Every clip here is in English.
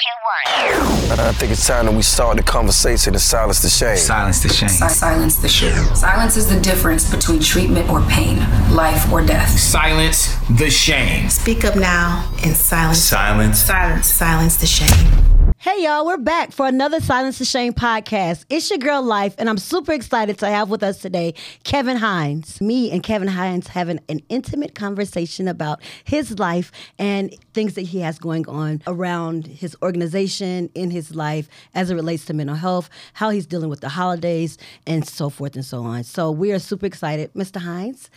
two, one. I think it's time that we start the conversation and silence the shame. Silence the shame. Si- silence the shame. Silence is the difference between treatment or pain, life or death. Silence the shame. Speak up now and silence. Silence. Silence. Silence the shame. Hey y'all, we're back for another Silence the Shame podcast. It's your girl Life, and I'm super excited to have with us today Kevin Hines. Me and Kevin Hines having an intimate conversation about his life and things that he has going on around his organization, in his life, as it relates to mental health, how he's dealing with the holidays, and so forth and so on. So we are super excited. Mr. Hines,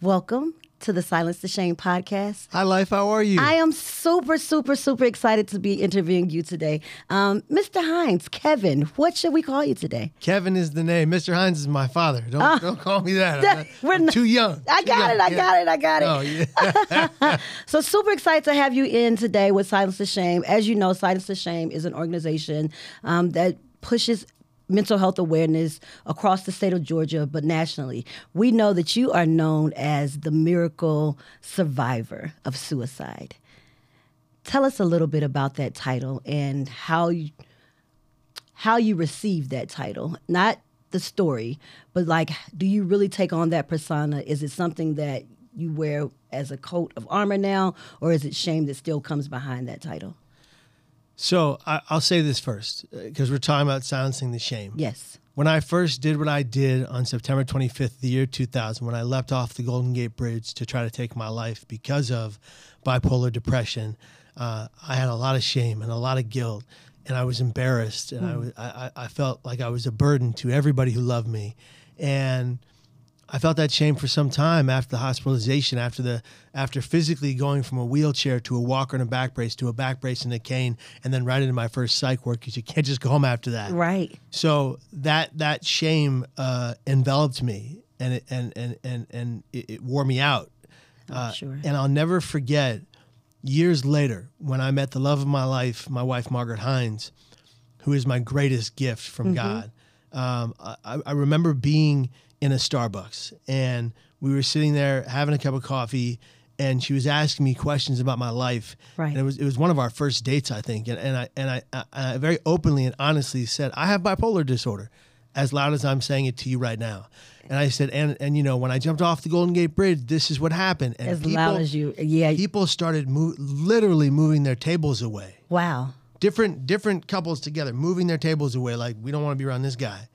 welcome to the Silence the Shame podcast. Hi, Life. How are you? I am super, super, super excited to be interviewing you today. Um, Mr. Hines, Kevin, what should we call you today? Kevin is the name. Mr. Hines is my father. Don't, don't call me that. I'm, not- We're I'm not- too young. I Too got young. it, I Yeah. got it, I got it. Oh, yeah. So super excited to have you in today with Silence the Shame. As you know, Silence the Shame is an organization um, that pushes mental health awareness across the state of Georgia, but nationally. We know that you are known as the miracle survivor of suicide. Tell us a little bit about that title and how you how you received that title. Not the story, but like do you really take on that persona? Is it something that you wear as a coat of armor now, or is it shame that still comes behind that title? So I, I'll say this first because we're talking about silencing the shame. Yes. When I first did what I did on September 25th, the year 2000, when I leapt off the Golden Gate Bridge to try to take my life because of bipolar depression, uh, I had a lot of shame and a lot of guilt, and I was embarrassed, and I, was, I, I I felt like I was a burden to everybody who loved me, and I felt that shame for some time after the hospitalization, after the after physically going from a wheelchair to a walker and a back brace to a back brace and a cane, and then right into my first psych work because you can't just go home after that. Right. So that that shame uh, enveloped me, and it, and and and and it, it wore me out. Uh, sure. And I'll never forget years later when I met the love of my life, my wife Margaret Hines, who is my greatest gift from God. Um, I, I remember being in a Starbucks, and we were sitting there having a cup of coffee. And she was asking me questions about my life, Right. and it was it was one of our first dates, I think. And, and I and I, I, I very openly and honestly said, I have bipolar disorder, as loud as I'm saying it to you right now. And I said, and and you know, when I jumped off the Golden Gate Bridge, this is what happened. And As loud as you- yeah. people started mo- literally moving their tables away. Wow. Different different couples together moving their tables away, like we don't want to be around this guy.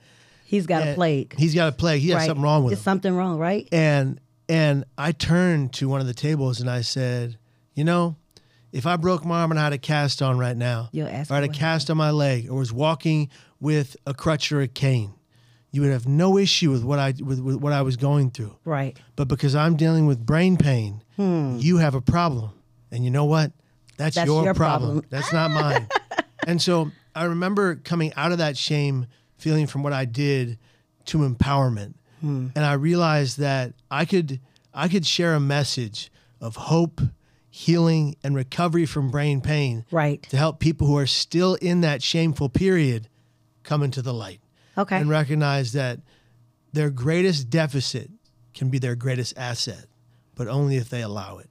He's got a plague. He's got a plague. He has right. something wrong with There's him. something wrong, right? And and I turned to one of the tables and I said, you know, if I broke my arm and I had a cast on right now, or I had a cast on my leg, or was walking with a crutch or a cane, you would have no issue with what I with, with what I was going through. Right. But because I'm dealing with brain pain, you have a problem. And you know what? That's, Hmm. That's your, your problem. problem. That's not mine. and so I remember coming out of that shame, feeling from what I did to empowerment. Hmm. And I realized that I could I could share a message of hope, healing, and recovery from brain pain Right. to help people who are still in that shameful period come into the light Okay. and recognize that their greatest deficit can be their greatest asset, but only if they allow it.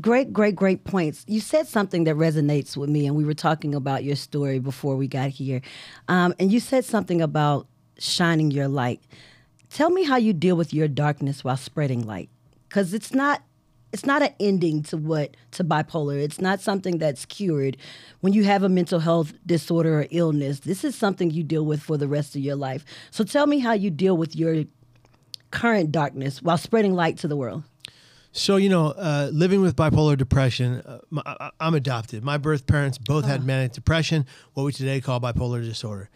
Great, great, great points. You said something that resonates with me, and we were talking about your story before we got here. Um, and you said something about shining your light. Tell me how you deal with your darkness while spreading light, because it's not. It's not an ending to what to bipolar. It's not something that's cured. When you have a mental health disorder or illness, this is something you deal with for the rest of your life. So tell me how you deal with your current darkness while spreading light to the world. So you know, uh, living with bipolar depression, uh, my, I, I'm adopted. My birth parents both had manic depression, what we today call bipolar disorder,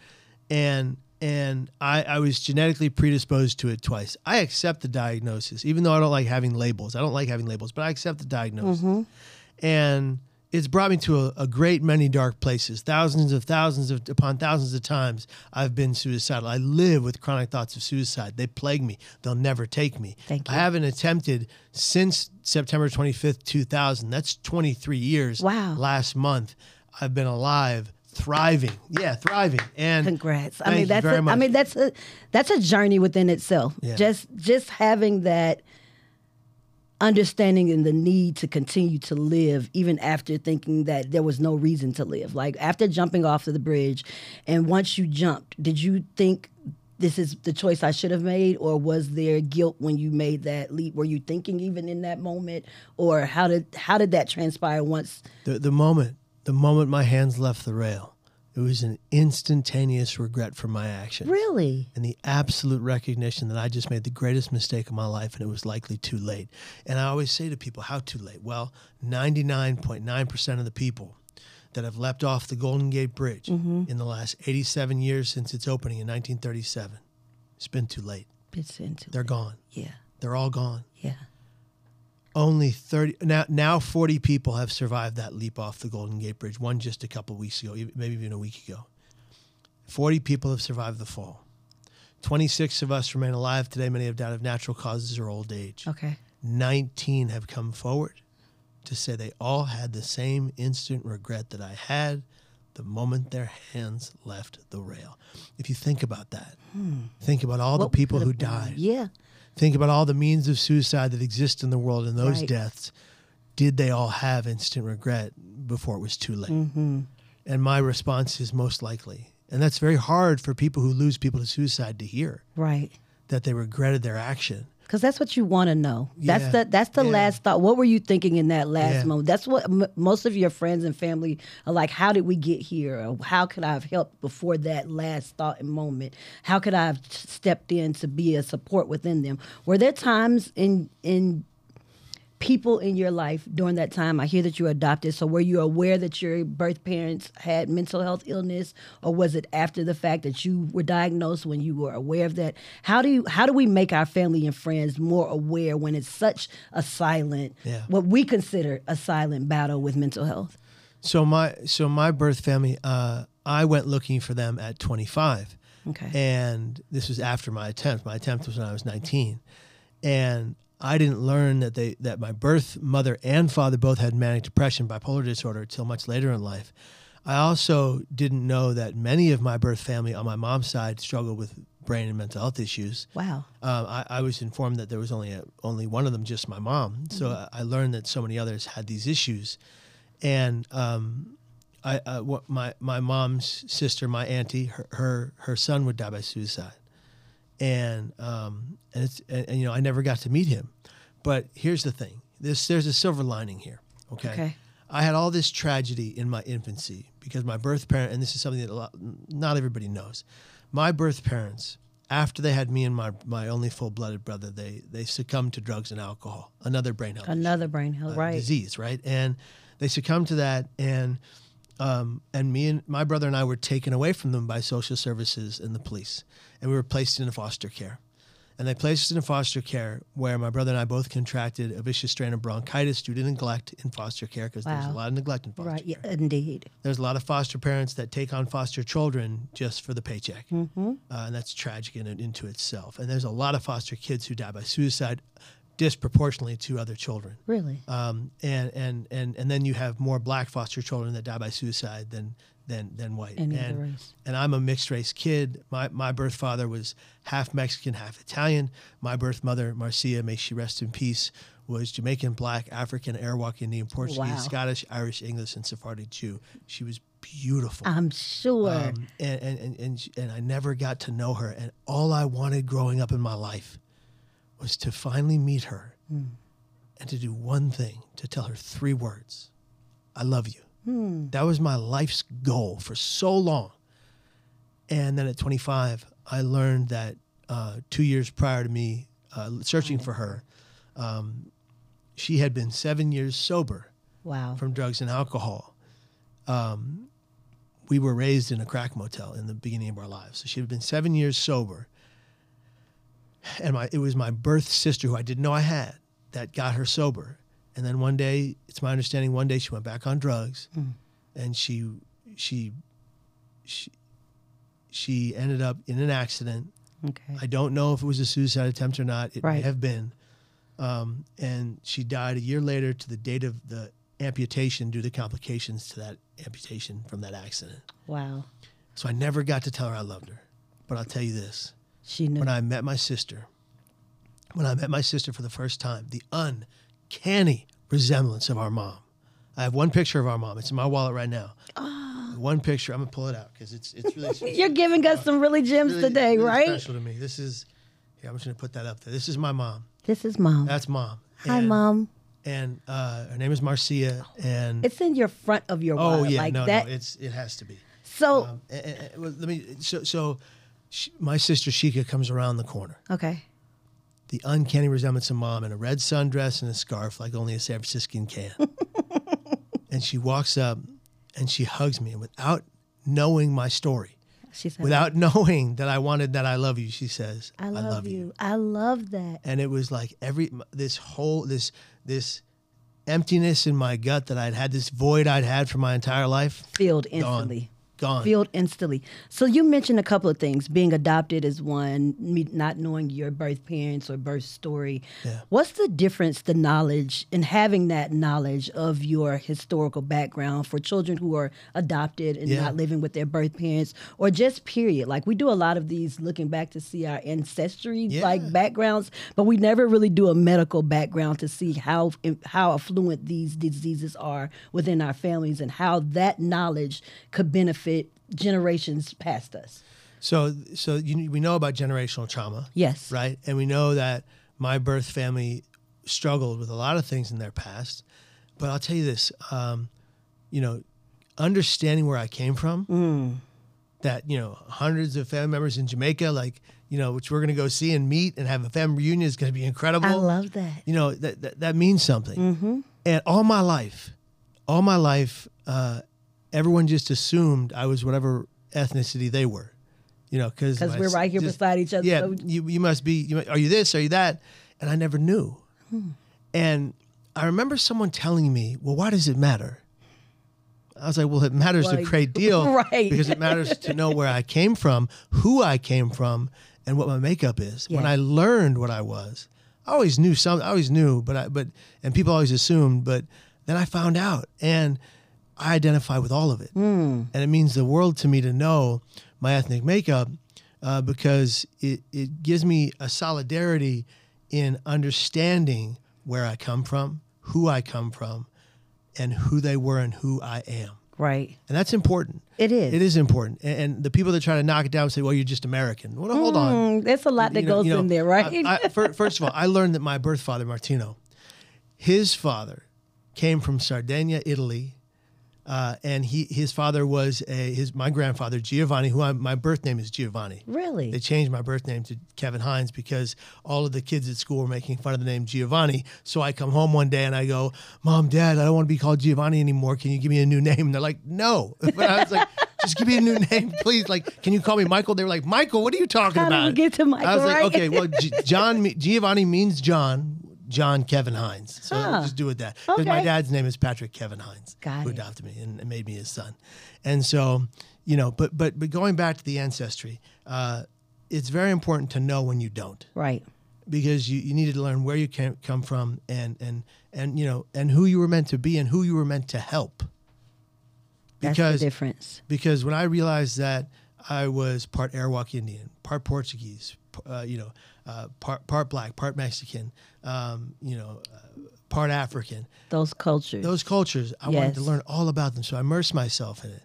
and and I, I was genetically predisposed to it twice. I accept the diagnosis, even though I don't like having labels. I don't like having labels, but I accept the diagnosis, and it's brought me to a, a great many dark places. Thousands of thousands of upon thousands of times I've been suicidal. I live with chronic thoughts of suicide. They plague me. They'll never take me. Thank you. I haven't attempted since September 25th, 2000. That's 23 years. Wow. Last month, I've been alive, thriving. Yeah, thriving. And Congrats. I mean that's very a, much. I mean that's a that's a journey within itself. Yeah. Just just having that understanding and the need to continue to live even after thinking that there was no reason to live. Like after jumping off of the bridge, and once you jumped, did you think? This is the choice I should have made, or was there guilt when you made that leap? Were you thinking even in that moment, or how did how did that transpire once? The, the moment, the moment my hands left the rail, it was an instantaneous regret for my action. Really? and the absolute recognition that I just made the greatest mistake of my life and it was likely too late. And I always say to people, how too late? Well, 99.9% of the people that have leapt off the Golden Gate Bridge Mm-hmm. in the last 87 years since its opening in 1937, it's been too late. It's into They're gone. yeah, They're all gone. yeah. Only 30 now now 40 people have survived that leap off the Golden Gate Bridge, one just a couple weeks ago, maybe even a week ago. 40 people have survived the fall. 26 of us remain alive today. Many have died of natural causes or old age. Okay. 19 have come forward to say they all had the same instant regret that I had the moment their hands left the rail. If you think about that, think about all Hmm. The people who died. Yeah. Think about all the means of suicide that exist in the world and those Right. deaths. Did they all have instant regret before it was too late? Mm-hmm. And my response is most likely. And that's very hard for people who lose people to suicide to hear Right. that they regretted their action. Because that's what you want to know. Yeah, That's the that's the yeah. last thought. What were you thinking in that last Yeah. moment? That's what m- most of your friends and family are like. How did we get here? Or how could I have helped before that last thought and moment? How could I have stepped in to be a support within them? Were there times in in people in your life during that time? I hear that you were adopted. So were you aware that your birth parents had mental health illness, or was it after the fact that you were diagnosed when you were aware of that? How do you how do we make our family and friends more aware when it's such a silent, Yeah. what we consider a silent battle with mental health? So my so my birth family, uh, I went looking for them at 25. Okay. And this was after my attempt. My attempt was when I was 19. And I didn't learn that they that my birth mother and father both had manic depression, bipolar disorder until much later in life. I also didn't know that many of my birth family on my mom's side struggled with brain and mental health issues. Wow. Um, I, I was informed that there was only a, only one of them, just my mom. So Mm-hmm. I, I learned that so many others had these issues, and um, I, uh, what my my mom's sister, my auntie, her her, her son would die by suicide, and um, and it's and, and, you know I never got to meet him, but here's the thing: this there's a silver lining here. Okay. Okay. I had all this tragedy in my infancy because my birth parent, and this is something that a lot, not everybody knows. My birth parents, after they had me and my, my only full blooded brother, they, they succumbed to drugs and alcohol, another brain health Another brain health, uh, right? disease, right? And they succumbed to that, and um, and me and my brother and I were taken away from them by social services and the police, and we were placed in foster care. And they placed us in foster care where my brother and I both contracted a vicious strain of bronchitis due to neglect in foster care because there's a lot of neglect in foster Right. care. Yeah, indeed. There's a lot of foster parents that take on foster children just for the paycheck, Mm-hmm. uh, and that's tragic in, and into itself. And there's a lot of foster kids who die by suicide, disproportionately to other children. Really. Um, and, and and and then you have more black foster children that die by suicide than than than white. Any and race. and I'm a mixed race kid. My my birth father was half Mexican, half Italian. My birth mother, Marcia, may she rest in peace, was Jamaican, black, African, Arawak Indian, Portuguese, Wow. Scottish, Irish, English, and Sephardi Jew. She was beautiful. I'm sure. Um, and, and, and, and, and I never got to know her. And all I wanted growing up in my life was to finally meet her and to do one thing to tell her three words I love you. That was my life's goal for so long. And then at 25, I learned that uh, two years prior to me uh, searching for her, um, she had been seven years sober wow. from drugs and alcohol. Um, we were raised in a crack motel in the beginning of our lives. So she had been seven years sober. And my, it was my birth sister, who I didn't know I had, that got her sober. And then one day, it's my understanding, one day she went back on drugs, and she, she, she, she ended up in an accident. okay. I don't know if it was a suicide attempt or not. It may have been. Um, and she died a year later to the date of the amputation due to complications to that amputation from that accident. wow. So I never got to tell her I loved her. But I'll tell you this She knew. when I met my sister, when I met my sister for the first time, the uncanny resemblance of our mom. I have one picture of our mom. It's in my wallet right now. One picture. I'm gonna pull it out because it's it's really You're giving us some really gems really- today, really right? Special to me. This is. Here, I'm just gonna put that up there. This is my mom. This is mom. That's mom. Hi, And- mom. And uh, her name is Marcia. And It's in your front of your oh wallet, yeah, like no, that. no, it's it has to be. so Um, and- and- let me. So so, she, my sister Shika comes around the corner. okay. the uncanny resemblance of mom in a red sundress and a scarf like only a San Franciscan can. and she walks up and she hugs me and without knowing my story, She said, without knowing that I wanted that I love you, she says, I love, you. I love that. And it was like every this whole this this emptiness in my gut that I'd had this void I'd had for my entire life Filled instantly. Gone. Filled instantly. So you mentioned a couple of things. Being adopted is one, me not knowing your birth parents or birth story. Yeah. What's the difference, the knowledge, and having that knowledge of your historical background for children who are adopted and Yeah. not living with their birth parents, or just period? Like we do a lot of these looking back to see our ancestry Yeah. like backgrounds, but we never really do a medical background to see how how affluent these diseases are within our families and how that knowledge could benefit generations past us. So, so you, we know about generational trauma. Yes. Right. And we know that my birth family struggled with a lot of things in their past. But I'll tell you this, um, you know, understanding where I came from, Mm. that, you know, hundreds of family members in Jamaica, like, you know, which we're going to go see and meet and have a family reunion is going to be incredible. I love that. you know, that, that, that means something. Mm-hmm. And all my life, all my life, uh, everyone just assumed I was whatever ethnicity they were, you know, because because we're right here beside each other, Yeah, so- you you must be. You, are you this? Are you that? And I never knew. Hmm. And I remember someone telling me, "Well, why does it matter?" I was like, "Well, it matters a great deal, right. Because it matters to know where I came from, who I came from, and what my makeup is." When I learned what I was, I always knew some. I always knew, but I but and people always assumed, but then I found out, and I identify with all of it, Hmm. and it means the world to me to know my ethnic makeup uh, because it it gives me a solidarity in understanding where I come from, who I come from, and who they were and who I am. Right. And that's important. It is. It is important. And, and the people that try to knock it down say, well, you're just American. Well, hold on. Mm, there's a lot that You know- goes you know, in there, right? I, I, first of all, I learned that my birth father, Martino, his father came from Sardinia, Italy. Uh, and he, his father was a his my grandfather Giovanni, who I, my birth name is Giovanni. Really? They changed my birth name to Kevin Hines because all of the kids at school were making fun of the name Giovanni. So I come home one day and I go, "Mom, Dad, I don't want to be called Giovanni anymore. Can you give me a new name?" And they're like, "No." But I was like, "Just give me a new name, please. Like, can you call me Michael?" They were like, "Michael, what are you talking How did about?" we get to Michael. I was like, right? "Okay, well, G- John Giovanni means John." John Kevin Hines. So Huh. just do it that. Because my dad's name is Patrick Kevin Hines, Got who it. adopted me and, made me his son. And so, you know, but but but going back to the ancestry, uh, it's very important to know when you don't right. because you, you needed to learn where you can come from and and and you know and who you were meant to be and who you were meant to help. That's Because the difference. because when I realized that I was part Arawak Indian, part Portuguese, uh, you know, uh, part part black, part Mexican, um, you know, uh, part African, Those cultures. those cultures, I wanted to learn all about them. So I immersed myself in it.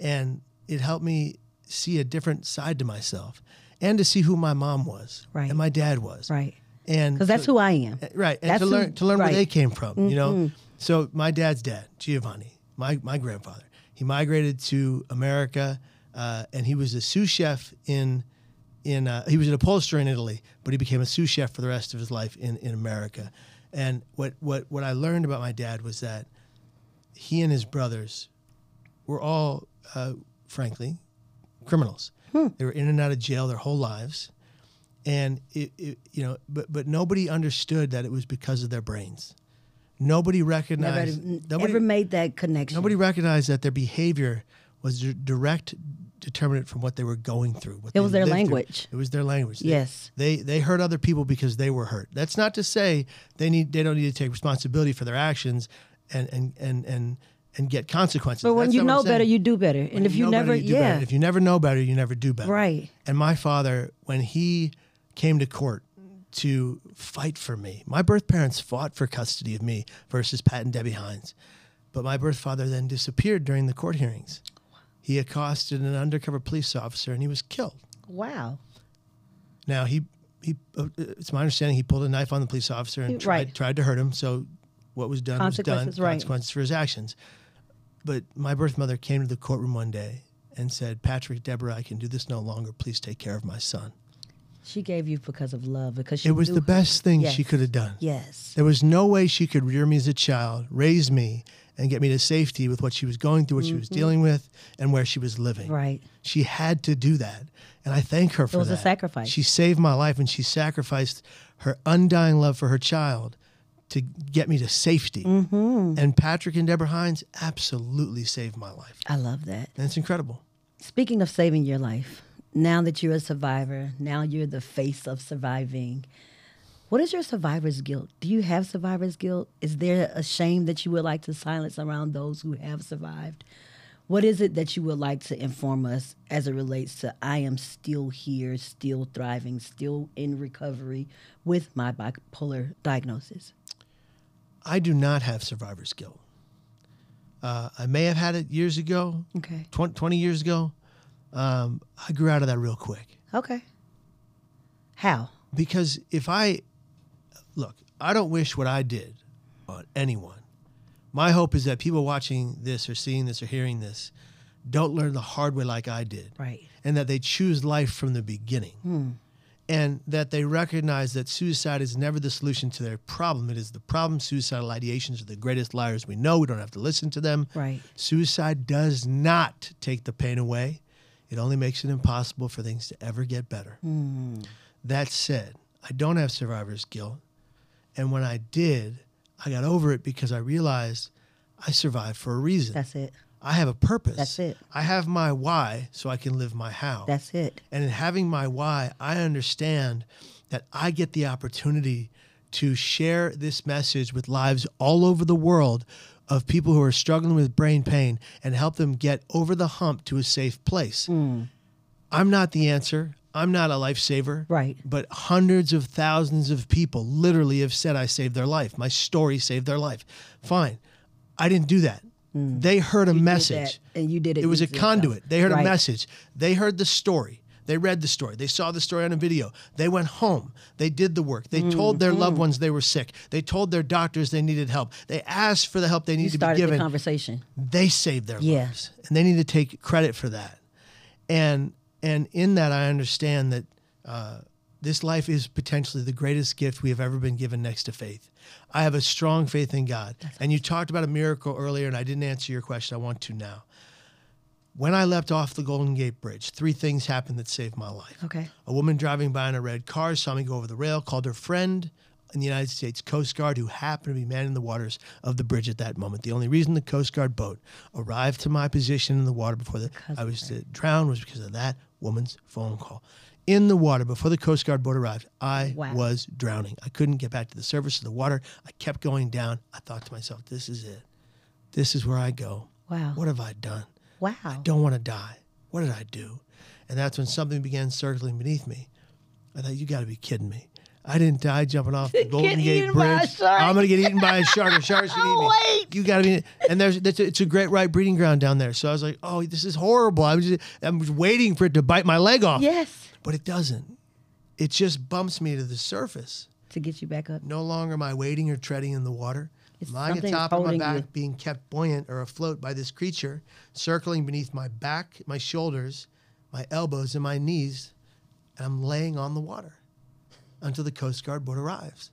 And it helped me see a different side to myself and to see who my mom was Right. and my dad was. right. And Because that's so- who I am. Right. And That's to who- learn to learn right. where they came from, you know. So my dad's dad, Giovanni, my my grandfather, he migrated to America uh, and he was a sous chef in in uh, he was an upholsterer in Italy, but he became a sous chef for the rest of his life in, in America. And what, what what I learned about my dad was that he and his brothers were all, uh, frankly, criminals. They were in and out of jail their whole lives, and it, it, you know, but but nobody understood that it was because of their brains. Nobody recognized. n- nobody, ever made that connection. nobody recognized that their behavior was a direct determinant from what they were going through. What It was their through. language. It was their language. Yes. They they hurt other people because they were hurt. That's not to say they need they don't need to take responsibility for their actions and and and and, and get consequences. But when That's you know better, you do better. And When if you, never, better, do yeah, better. If you never know better, you never do better. Right. And my father, when he came to court to fight for me. My birth parents fought for custody of me versus Pat and Debbie Hines. But my birth father then disappeared during the court hearings. He accosted an undercover police officer and he was killed. Wow. Now he he uh, it's my understanding he pulled a knife on the police officer and tried, right. tried to hurt him. So what was done was done. Consequences, right. Consequences for his actions. But my birth mother came to the courtroom one day and said, "Patrick, Deborah, I can do this no longer. Please take care of my son." She gave you because of love, because she It was the best thing Yes. she could have done. Yes. There was no way she could rear me as a child, raise me, and get me to safety with what she was going through, what she was dealing with, and where she was living. Mm-hmm. Right. She had to do that. And I thank her for that. It was a sacrifice. She saved my life and she sacrificed her undying love for her child to get me to safety. Mm-hmm. And Patrick and Deborah Hines absolutely saved my life. I love that. It's incredible. Speaking of saving your life, now that you're a survivor, now you're the face of surviving. What is your survivor's guilt? Do you have survivor's guilt? Is there a shame that you would like to silence around those who have survived? What is it that you would like to inform us as it relates to I am still here, still thriving, still in recovery with my bipolar diagnosis? I do not have survivor's guilt. Uh, I may have had it years ago, Okay. 20, 20 years ago. Um, I grew out of that real quick. Okay. How? because if I look, I don't wish what I did on anyone. My hope is that people watching this or seeing this or hearing this don't learn the hard way like I did. Right. And that they choose life from the beginning. And that they recognize that suicide is never the solution to their problem. It is the problem. Suicidal ideations are the greatest liars we know. We don't have to listen to them. Right. Suicide does not take the pain away, it only makes it impossible for things to ever get better. Mm. That said, I don't have survivor's guilt. And when I did, I got over it because I realized I survived for a reason. That's it. I have a purpose. That's it. I have my why so I can live my how. That's it. And in having my why, I understand that I get the opportunity to share this message with lives all over the world of people who are struggling with brain pain and help them get over the hump to a safe place. Hmm. I'm not the answer. I'm not a lifesaver. Right. But hundreds of thousands of people literally have said I saved their life. My story saved their life. Fine. I didn't do that. They heard a did message. and you did it It was a conduit. They heard Right. a message. They heard the story. They read the story. They saw the story on a video. They went home. They did the work. They told their Mm-hmm. loved ones they were sick. They told their doctors they needed help. They asked for the help they needed to be started the conversation. They saved their Yeah. lives, and they need to take credit for that. And and in that, I understand that uh, this life is potentially the greatest gift we have ever been given next to faith. I have a strong faith in God. and you talked about a miracle earlier, and I didn't answer your question. I want to now. When I leapt off the Golden Gate Bridge, three things happened that saved my life. Okay. A woman driving by in a red car saw me go over the rail, called her friend in the United States Coast Guard who happened to be manning the waters of the bridge at that moment. The only reason the Coast Guard boat arrived to my position in the water before the, I was to drown was because of that woman's phone call. In the water before the Coast Guard boat arrived, I Wow. was drowning. I couldn't get back to the surface of the water. I kept going down. I thought to myself, this is it. This is where I go. Wow. What have I done? Wow. I don't want to die. What did I do? And that's when something began circling beneath me. I thought, you got to be kidding me. I didn't die jumping off the Golden Gate eaten by a Bridge. I'm gonna get eaten by a shark. A shark's gonna eat me. Wait. You gotta be. And there's that's a, it's a great right breeding ground down there. So I was like, oh, this is horrible. I was just, I'm just waiting for it to bite my leg off. Yes. But it doesn't. It just bumps me to the surface. To get you back up. No longer am I wading or treading in the water. It's lying atop of my back, you. being kept buoyant or afloat by this creature, circling beneath my back, my shoulders, my elbows, and my knees, and I'm laying on the water until the Coast Guard boat arrives.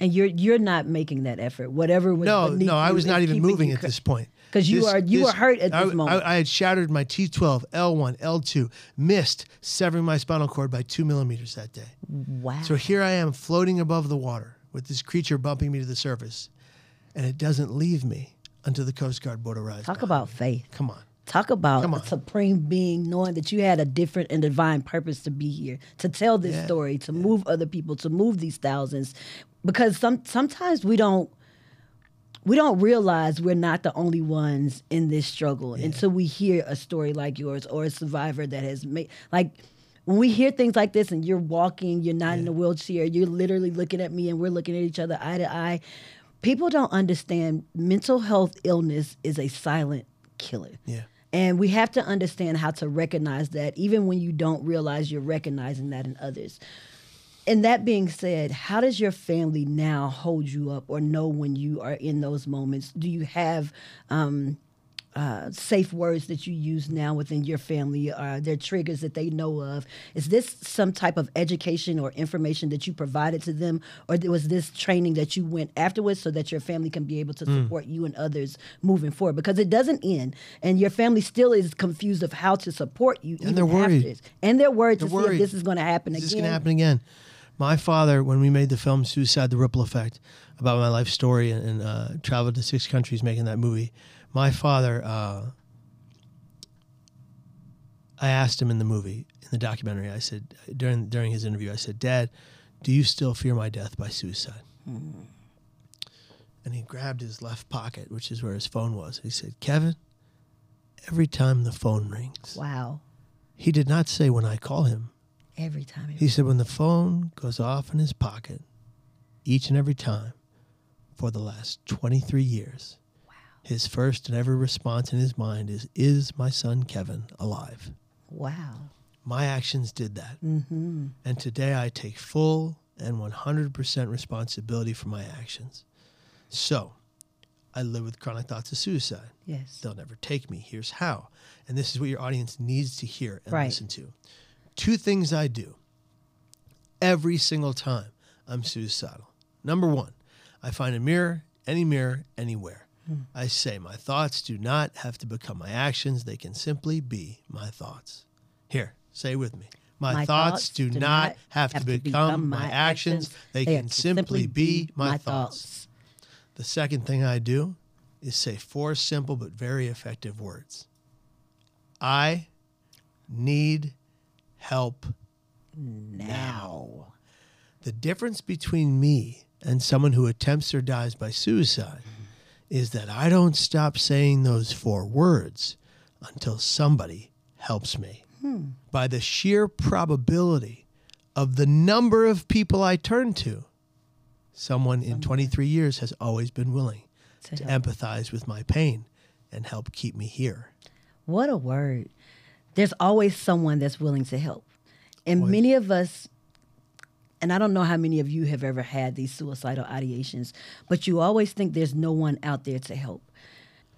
And you're you're not making that effort. Whatever was No, no, I was not even moving at this point. 'Cause you This- are- you this- were hurt at I, this moment. I, I had shattered my T12, L1, L2, missed severing my spinal cord by two millimeters that day. Wow. So here I am floating above the water with this creature bumping me to the surface, and it doesn't leave me until the Coast Guard boat arrives. Talk about me. faith. Come on. Talk about a supreme being knowing that you had a different and divine purpose to be here, to tell this Yeah, story, to move other people, to move these thousands. Because some sometimes we don't we don't realize we're not the only ones in this struggle until we hear a story like yours or a survivor that has made like when we hear things like this and you're walking, you're not in a wheelchair, you're literally looking at me and we're looking at each other eye to eye. People don't understand mental health illness is a silent killer. Yeah. And we have to understand how to recognize that even when you don't realize you're recognizing that in others. And that being said, how does your family now hold you up or know when you are in those moments? Do you have um, uh, safe words that you use now within your family? Are there triggers that they know of? Is this some type of education or information that you provided to them? Or was this training that you went afterwards so that your family can be able to support you and others moving forward? Because it doesn't end, and your family still is confused of how to support you. even they're worried. after this. And they're worried They're to see if this is going to happen Is again. this going to happen again? My father, when we made the film Suicide: The Ripple Effect, about my life story and, and uh, traveled to six countries making that movie, my father, uh, I asked him in the movie, in the documentary, I said during during his interview, I said, "Dad, do you still fear my death by suicide?" And he grabbed his left pocket, which is where his phone was. He said, "Kevin, every time the phone rings, Wow. he did not say when I call him." Every time. He said when the phone goes off in his pocket, each and every time, for the last 23 years, his first and every response in his mind is, Is my son Kevin alive? wow. My actions did that. Mm-hmm. And today I take full and 100% responsibility for my actions. So I live with chronic thoughts of suicide. Yes. They'll never take me. Here's how. And this is what your audience needs to hear and Right. listen to. Two things I do every single time I'm suicidal. Number one, I find a mirror, any mirror, anywhere. I say, my thoughts do not have to become my actions, they can simply be my thoughts. Here, say with me. My, thoughts, do, not have, to become, my actions, they, can simply be my, thoughts. The second thing I do is say four simple but very effective words. I need help Now. The difference between me and someone who attempts or dies by suicide is that I don't stop saying those four words until somebody helps me. Hmm. By the sheer probability of the number of people I turn to, someone in 23 years has always been willing To to empathize with my pain and help keep me here. What a word. There's always someone that's willing to help. And many of us, and I don't know how many of you have ever had these suicidal ideations, but you always think there's no one out there to help.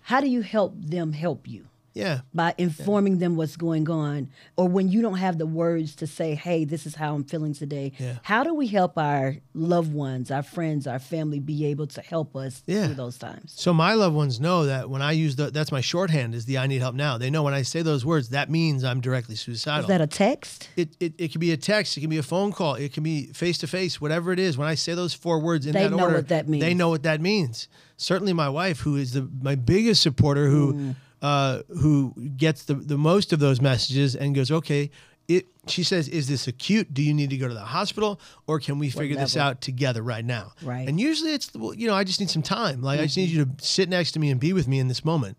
How do you help them help you? Yeah. By informing them what's going on, or when you don't have the words to say, hey, this is how I'm feeling today. Yeah. How do we help our loved ones, our friends, our family be able to help us Yeah. through those times? So my loved ones know that when I use the that's my shorthand is the I need help now. They know when I say those words, that means I'm directly suicidal. Is that a text? it, it, it can be a text, it can be a phone call, it can be face to face, whatever it is. When I say those four words in They that know order, what that means. They know what that means. Certainly, my wife, who is the my biggest supporter, who Mm. Uh, who gets the, the most of those messages and goes, okay. It, she says, "Is this acute? Do you need to go to the hospital, or can we figure this out together right now?" Right. And usually, it's well, you know, I just need some time. Like I just need you to sit next to me and be with me in this moment.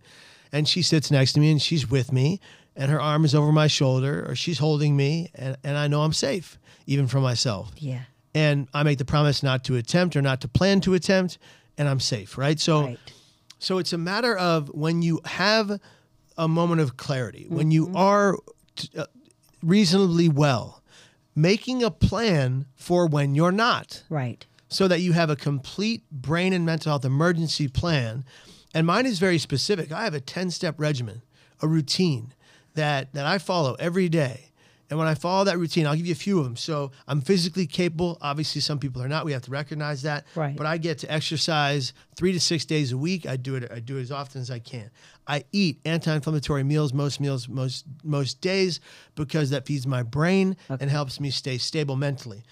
And she sits next to me and she's with me, and her arm is over my shoulder, or she's holding me, and, and I know I'm safe, even for myself. Yeah. And I make the promise not to attempt or not to plan to attempt, and I'm safe, right? So, Right. So it's a matter of when you have a moment of clarity, when you are t- uh, reasonably well, making a plan for when you're not Right. so that you have a complete brain and mental health emergency plan. And mine is very specific. I have a 10 step regimen, a routine that, that I follow every day. And when I follow that routine, I'll give you a few of them. So I'm physically capable. Obviously, some people are not. We have to recognize that. Right. But I get to exercise three to six days a week. I do it. I do it as often as I can. I eat anti-inflammatory meals most meals most most days because that feeds my brain and helps me stay stable mentally.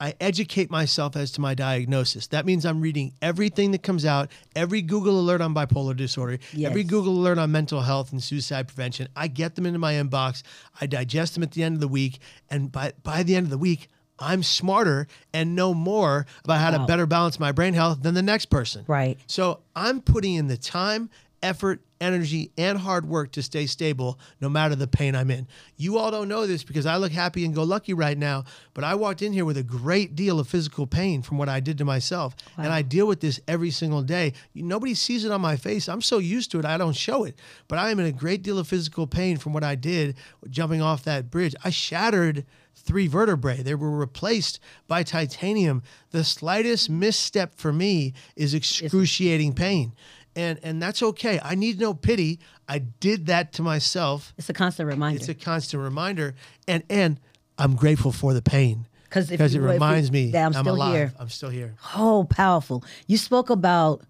I educate myself as to my diagnosis. That means I'm reading everything that comes out, every Google alert on bipolar disorder, every Google alert on mental health and suicide prevention. I get them into my inbox. I digest them at the end of the week, and by by the end of the week, I'm smarter and know more about how to better balance my brain health than the next person. Right. So I'm putting in the time, effort, energy, and hard work to stay stable no matter the pain I'm in. You all don't know this because I look happy and go lucky right now, but I walked in here with a great deal of physical pain from what I did to myself. And I deal with this every single day. Nobody sees it on my face. I'm so used to it, I don't show it. But I am in a great deal of physical pain from what I did jumping off that bridge. I shattered three vertebrae. They were replaced by titanium. The slightest misstep for me is excruciating pain. And and that's okay. I need no pity. I did that to myself. It's a constant reminder. It's a constant reminder. And and I'm grateful for the pain. because it if we- reminds me that I'm I'm still alive. here. I'm still here. Oh, powerful. You spoke about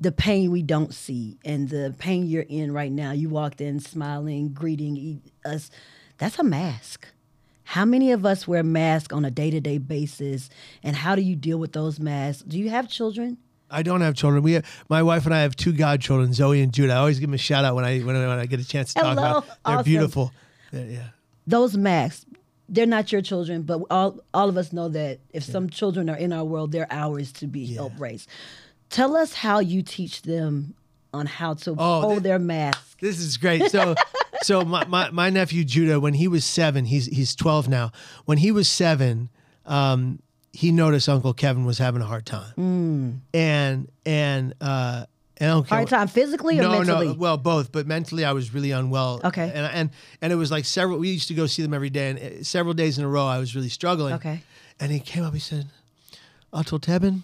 the pain we don't see and the pain you're in right now. You walked in smiling, greeting us. That's a mask. How many of us wear masks on a day to day basis? And how do you deal with those masks? Do you have children? I don't have children. We have, my wife and I have two godchildren, Zoe and Judah. I always give them a shout out when I when I, when I get a chance to talk Hello. about. They're Awesome. beautiful. They're- yeah. Those masks, they're not your children, but all, all of us know that if some children are in our world, they're ours to be help raise. Tell us how you teach them on how to Oh, hold their mask. This is great. So, so my, my, my nephew Judah, when he was seven, he's he's twelve now. When he was seven, um, he noticed Uncle Kevin was having a hard time, and and uh, and Uncle. Hard time physically or no, mentally? no, well, both. But mentally, I was really unwell. Okay. and and and it was like several. We used to go see them every day, and uh, several days in a row, I was really struggling. Okay. and he came up. He said, "Uncle Tebin,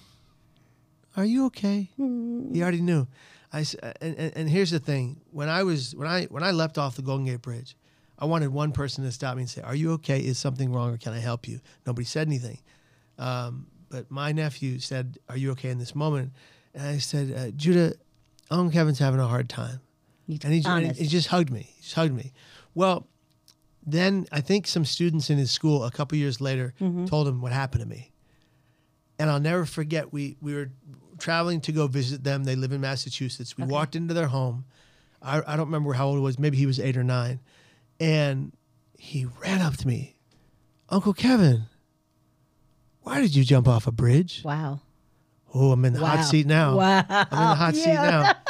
are you okay?" He already knew. I s- and, and, and here's the thing: when I was when I when I left off the Golden Gate Bridge, I wanted one person to stop me and say, "Are you okay? Is something wrong, or can I help you?" Nobody said anything. Um, but my nephew said, "Are you okay in this moment?" And I said, uh, "Judah, Uncle Kevin's having a hard time." And he, honest. he just hugged me. He just hugged me. Well, then I think some students in his school a couple years later Mm-hmm. told him what happened to me. And I'll never forget. We we were traveling to go visit them. They live in Massachusetts. We walked into their home. I, I don't remember how old he was. Maybe he was eight or nine, and he ran up to me, Uncle Kevin. Why did you jump off a bridge? wow. Oh, I'm in the Wow. hot seat now. Wow. I'm in the hot seat now.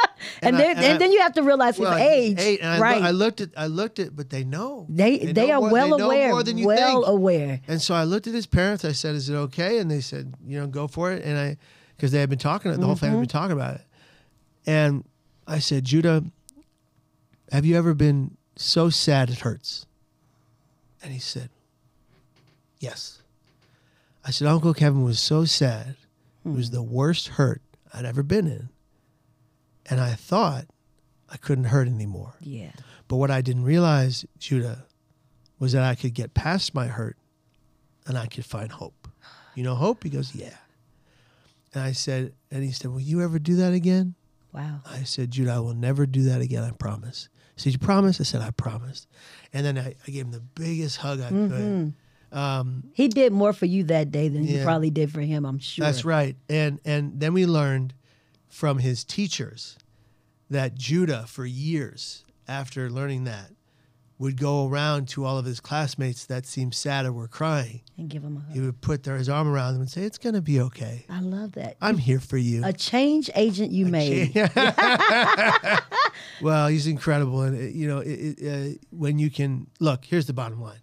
And, I- then and and, I- then you have to realize his Well, he's age. eight, and I, right. I looked at, I looked at, but they know. they they, know are more- well they know aware. more than you well think. aware. And so I looked at his parents. I said, "Is it okay?" And they said, "You know, go for it." And I, because they had been talking, the whole family had mm-hmm. been talking about it. And I said, "Judah, have you ever been so sad it hurts?" And he said, "Yes." I said, "Uncle Kevin was so sad. It was hmm. the worst hurt I'd ever been in." And I thought I couldn't hurt anymore. Yeah. But what I didn't realize, Judah, was that I could get past my hurt and I could find hope. You know hope? He goes, Yeah. And I said, and he said, Will you ever do that again? Wow. I said, Judah, I will never do that again, I promise. He said, You promise? I said, I promised. And then I, I gave him the biggest hug I could. Mm-hmm. He did more for you that day than you probably did for him. I'm sure. That's right. And and then we learned from his teachers that Judah, for years after learning that, would go around to all of his classmates that seemed sad or were crying. And give them a hug. He would put their, his arm around them and say, "It's going to be okay. I love that. I'm here for you." a change agent you made. well, he's incredible, and uh, you know, it, it, uh, when you can look. Here's the bottom line: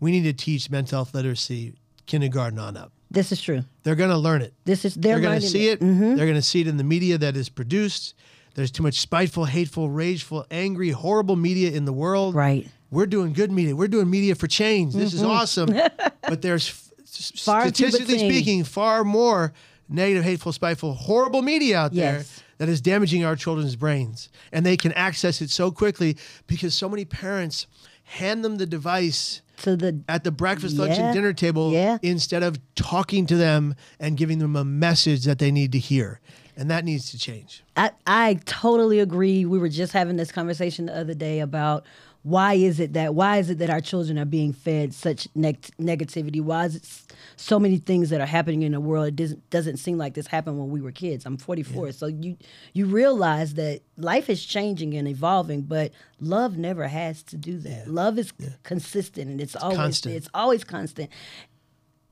we need to teach mental health literacy kindergarten on up. This is true. They're going to learn it. This is they're, They're going to see it. Mhm. They're going to see it in the media that is produced. There's too much spiteful, hateful, rageful, angry, horrible media in the world. Right. We're doing good media. We're doing media for change. This is awesome. but there's f- s- Mm-hmm. Far statistically speaking far more negative, hateful, spiteful, horrible media out there Yes. that is damaging our children's brains. And they can access it so quickly because so many parents hand them the device To the at the breakfast, lunch, Yeah. and dinner table Yeah. instead of talking to them and giving them a message that they need to hear. And that needs to change. I, I totally agree. We were just having this conversation the other day about why is it that why is it that our children are being fed such neg- negativity? Why is it so many things that are happening in the world? It doesn't doesn't seem like this happened when we were kids. I'm 44, so you you realize that life is changing and evolving, but love never has to do that. Love is consistent and it's, always constant. it's always constant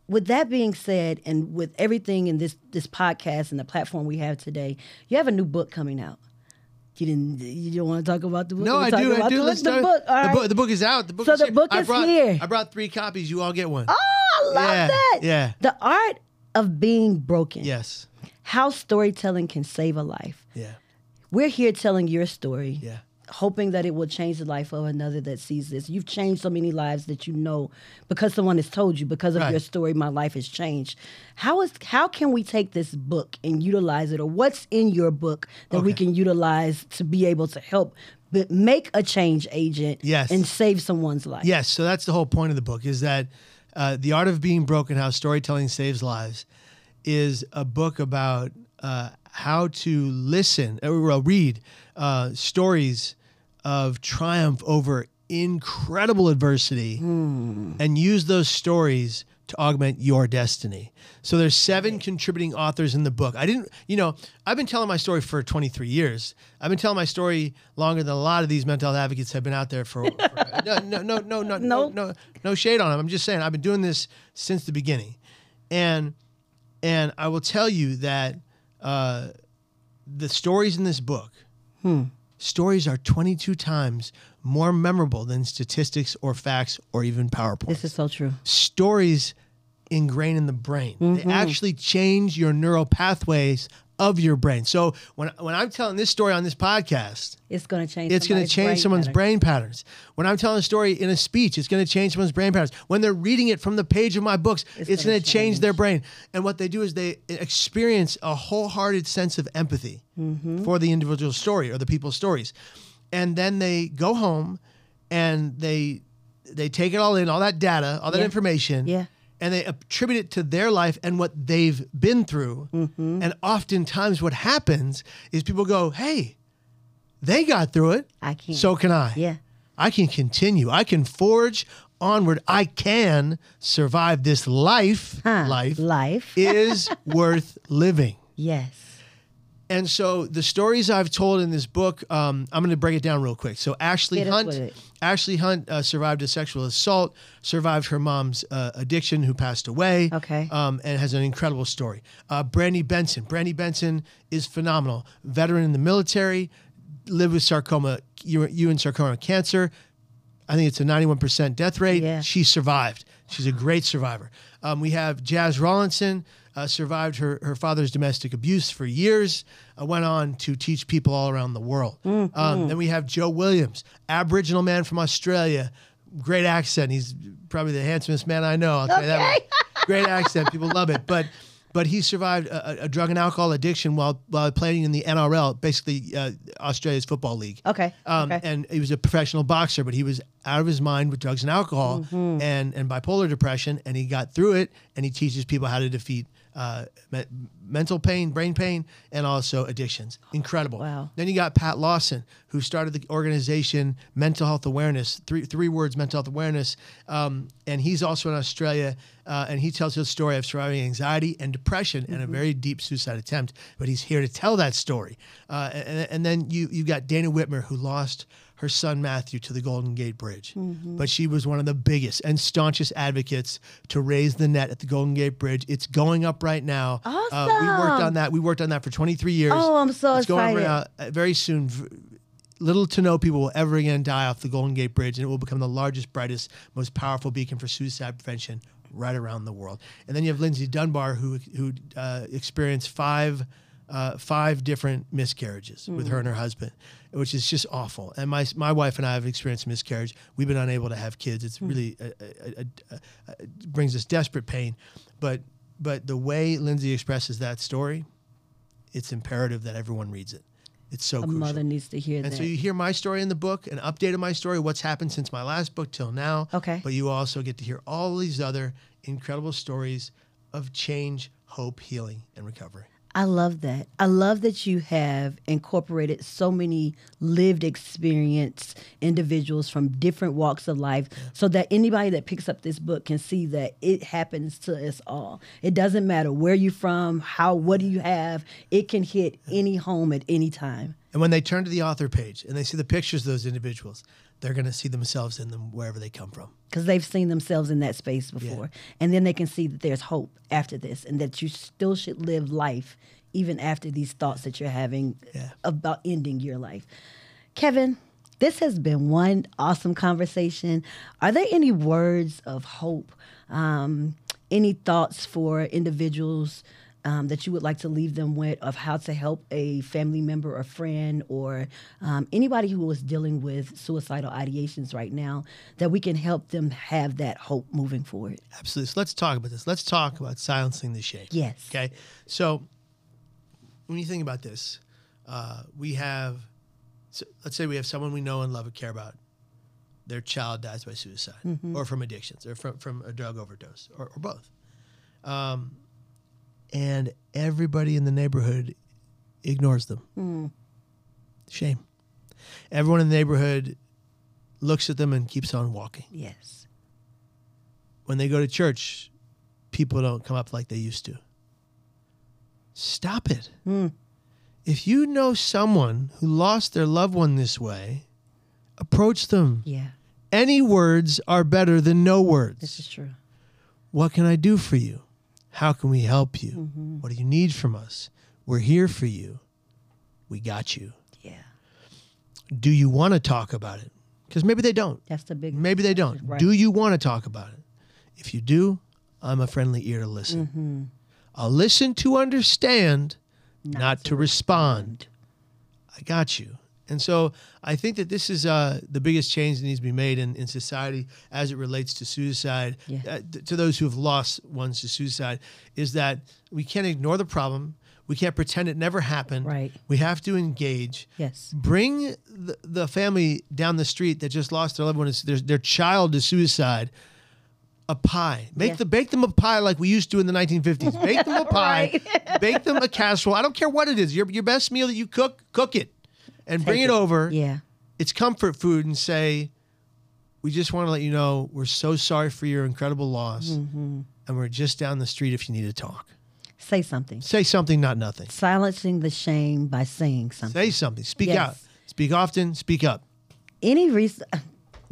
with that being said, and with everything in this this podcast and the platform we have today, you have a new book coming out. You didn't. You don't want to talk about the book. No, I do. I do. The, Let's the start- book. All the, book. The book is out. The book So is the here. book I is brought, here. I brought three copies. You all get one. Oh, I love Yeah, that. yeah. The art of being broken. Yes. How storytelling can save a life. Yeah. We're here telling your story. Yeah. Hoping that it will change the life of another that sees this. You've changed so many lives that you know because someone has told you because of Right. your story. My life has changed. How is how can we take this book and utilize it, or what's in your book that we can utilize to be able to help but make a change agent Yes. and save someone's life? Yes, so that's the whole point of the book is that uh, the art of being broken, how storytelling saves lives, is a book about uh, how to listen or well, read uh, stories of triumph over incredible adversity and use those stories to augment your destiny. So there's seven contributing authors in the book. I didn't, you know, I've been telling my story for 23 years. I've been telling my story longer than a lot of these mental health advocates have been out there for. for no, no, no, no, no, no, no, no shade on them. I'm just saying I've been doing this since the beginning, and and I will tell you that uh, the stories in this book stories are 22 times more memorable than statistics or facts or even PowerPoint. This is so true. stories ingrain in the brain. Mm-hmm. They actually change your neural pathways of your brain. So when when I'm telling this story on this podcast, It's going to change. it's going to change brain someone's pattern. brain patterns. When I'm telling a story in a speech, it's going to change someone's brain patterns. When they're reading it from the page of my books, it's, It's going to change change. their brain. And what they do is they experience a wholehearted sense of empathy Mm-hmm. for the individual story or the people's stories. And then they go home and they they take it all in, all that data, all that Yeah. information, Yeah. And they attribute it to their life and what they've been through. Mm-hmm. And oftentimes, what happens is people go, "Hey, they got through it. I can. So can I. Yeah. I can continue. I can forge onward. I can survive this life. Huh. Life Life. is worth living. yes. And so the stories I've told in this book, um, I'm going to break it down real quick. So Ashley us Hunt. Ashley Hunt uh, survived a sexual assault, survived her mom's uh, addiction, who passed away. Okay. Um, and has an incredible story. Uh, Brandy Benson. Brandy Benson is phenomenal. Veteran in the military, lived with sarcoma, you and sarcoma cancer. I think it's a 91% death rate. Yeah. She survived. She's a great survivor. Um, we have Jazz Rawlinson, uh, survived her, her father's domestic abuse for years, uh, went on to teach people all around the world. Mm-hmm. Um, then we have Joe Williams, Aboriginal man from Australia, great accent. He's probably the handsomest man I know. I'll tell you that. Great accent. People love it. But but he survived a, a- a drug and alcohol addiction while while playing in the NRL, basically uh, Australia's football league. Okay, Um, okay. And he was a professional boxer, but he was out of his mind with drugs and alcohol Mm-hmm. and and bipolar depression, and he got through it. And he teaches people how to defeat. Uh, me- mental pain, brain pain, and also addictions. Incredible. Wow. Then you got Pat Lawson, who started the organization Mental Health Awareness, three three words, Mental Health Awareness, um, and he's also in Australia, uh, and he tells his story of surviving anxiety and depression and a very deep suicide attempt. But he's here to tell that story. Uh, and, and then you you got Dana Whitmer, who lost her son Matthew to the Golden Gate Bridge, but she was one of the biggest and staunchest advocates to raise the net at the Golden Gate Bridge. It's going up right now. Uh, we worked on that. We worked on that for 23 years. Oh, I'm so excited. it's going excited. up right now. Uh, very soon. v- Little to no people will ever again die off the Golden Gate Bridge, and it will become the largest, brightest, most powerful beacon for suicide prevention right around the world. And then you have Lindsay Dunbar, who who uh, experienced five uh, five different miscarriages with her and her husband, which is just awful. And my my wife and I have experienced miscarriage. We've been unable to have kids. It's really uh, uh, uh, uh, it brings us desperate pain, but but the way Lindsay expresses that story, it's imperative that everyone reads it. It's so A crucial. mother needs to hear And that. so you hear my story in the book, an update of my story, what's happened since my last book till now. Okay. But you also get to hear all these other incredible stories of change, hope, healing, and recovery. I love that. I love that you have incorporated so many lived experience individuals from different walks of life so that anybody that picks up this book can see that it happens to us all. It doesn't matter where you're from, how what do you have, it can hit any home at any time. And when they turn to the author page and they see the pictures of those individuals, they're going to see themselves in them wherever they come from. because they've seen themselves in that space before. And then they can see that there's hope after this and that you still should live life even after these thoughts that you're having Yeah. about ending your life. Kevin, this has been one awesome conversation. Are there any words of hope? Um, any thoughts for individuals um, that you would like to leave them with of how to help a family member or friend or um, anybody who is dealing with suicidal ideations right now that we can help them have that hope moving forward? Absolutely. So let's talk about this. Let's talk about silencing the shame. Yes. Okay. So when you think about this, uh, we have, so let's say we have someone we know and love and care about. Their child dies by suicide or from addictions or from, from a drug overdose or, or both. Um, and everybody in the neighborhood ignores them. Hmm. Shame. Everyone in the neighborhood looks at them and keeps on walking Yes. when they go to church, people don't come up like they used to. Stop it. Hmm. If you know someone who lost their loved one this way, approach them. Yeah. Any words are better than no words. This is true. What can I do for you? How can we help you? Mm-hmm. What do you need from us? We're here for you. We got you. Yeah. Do you want to talk about it? Because maybe they don't. That's the big Maybe they don't. Right. Do you want to talk about it? If you do, I'm a friendly ear to listen. Mm-hmm. I'll listen to understand, not, to, respond. I got you. And so I think that this is uh, the biggest change that needs to be made in, in society as it relates to suicide, Yeah. uh, th- to those who have lost ones to suicide, is that we can't ignore the problem. We can't pretend it never happened. Right. We have to engage Yes. bring the, the family down the street that just lost their loved one, their, their child to suicide, a pie. Make Yeah. the bake them a pie like we used to in the 1950s. Bake them a pie. bake them a casserole. I don't care what it is. Your your best meal that you cook, cook it, and bring Take it, over. Yeah. It's comfort food, and say, we just want to let you know we're so sorry for your incredible loss, Mm-hmm. and we're just down the street if you need to talk. Say something. Say something, not nothing. Silencing the shame by saying something. Say something. Speak Yes. out. Speak often. Speak up. Any res-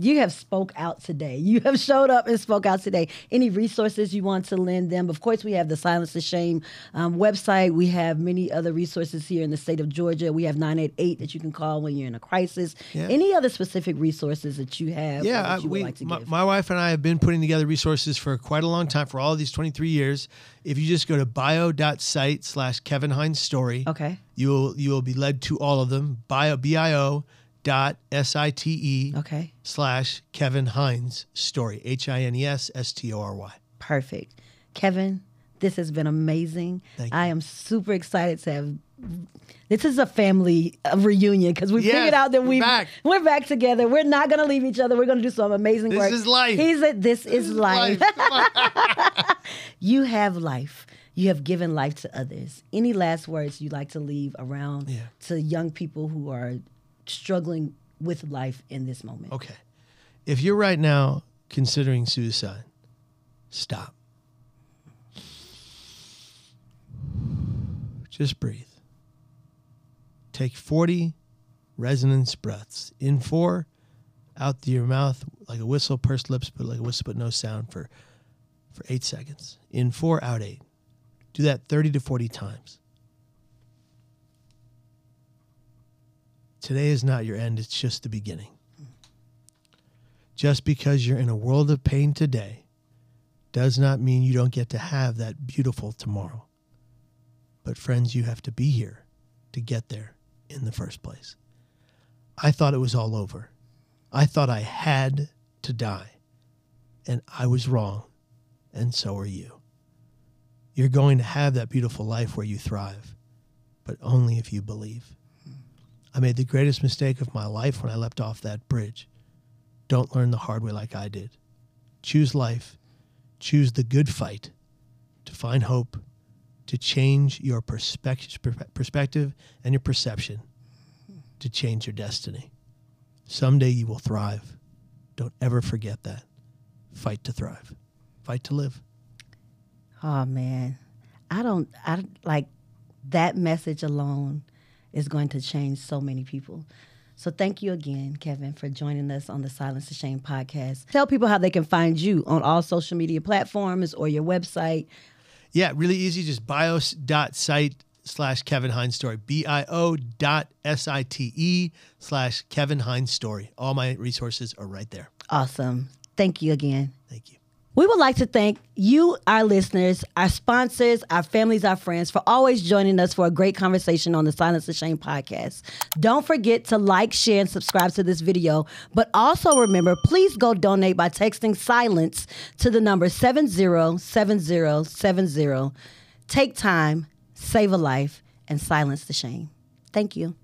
you have spoke out today. You have showed up and spoke out today. Any resources you want to lend them? Of course, we have the Silence the Shame um, website. We have many other resources here in the state of Georgia. We have 988 that you can call when you're in a crisis. Yeah. Any other specific resources that you have? Yeah, that I, you would we, like to my, give? my wife and I have been putting together resources for quite a long time for all of these 23 years. If you just go to bio.site slash Kevin Hines story, okay. you will you will be led to all of them. Bio bio dot s i t e Okay. slash Kevin Hines story H i n e s s t o r y. Perfect. Kevin, this has been amazing. Thank I am super excited to have. This is a family reunion because we Yes, figured out that we're we back. we're back together. We're not going to leave each other. We're going to do some amazing This work. is life. He's a, this, is life. Come on. you have life. You have given life to others. Any last words you'd like to leave around Yeah. to young people who are struggling with life in this moment? Okay. If you're right now considering suicide, stop. Just breathe. Take 40 resonance breaths. In four, out through your mouth like a whistle, pursed lips, but like a whistle, but no sound for, for eight seconds. In four, out eight. Do that 30 to 40 times. Today is not your end, it's just the beginning. Just because you're in a world of pain today does not mean you don't get to have that beautiful tomorrow. But, friends, you have to be here to get there in the first place. I thought it was all over. I thought I had to die. And I was wrong. And so are you. You're going to have that beautiful life where you thrive, but only if you believe. I made the greatest mistake of my life when I leapt off that bridge. Don't learn the hard way like I did. Choose life. Choose the good fight to find hope, to change your perspective, perspective and your perception, to change your destiny. Someday you will thrive. Don't ever forget that. Fight to thrive. Fight to live. Oh man, I don't. I like that message alone is going to change so many people. So thank you again, Kevin, for joining us on the Silence to Shame podcast. Tell people how they can find you on all social media platforms or your website. Yeah, really easy. Just bios.site slash Kevin Hines Story. B-I-O dot S-I-T-E slash Kevin Hines Story. All my resources are right there. Awesome. Thank you again. Thank you. We would like to thank you, our listeners, our sponsors, our families, our friends, for always joining us for a great conversation on the Silence of Shame podcast. Don't forget to like, share, and subscribe to this video. But also remember, please go donate by texting silence to the number 707070. Take time, save a life, and silence the shame. Thank you.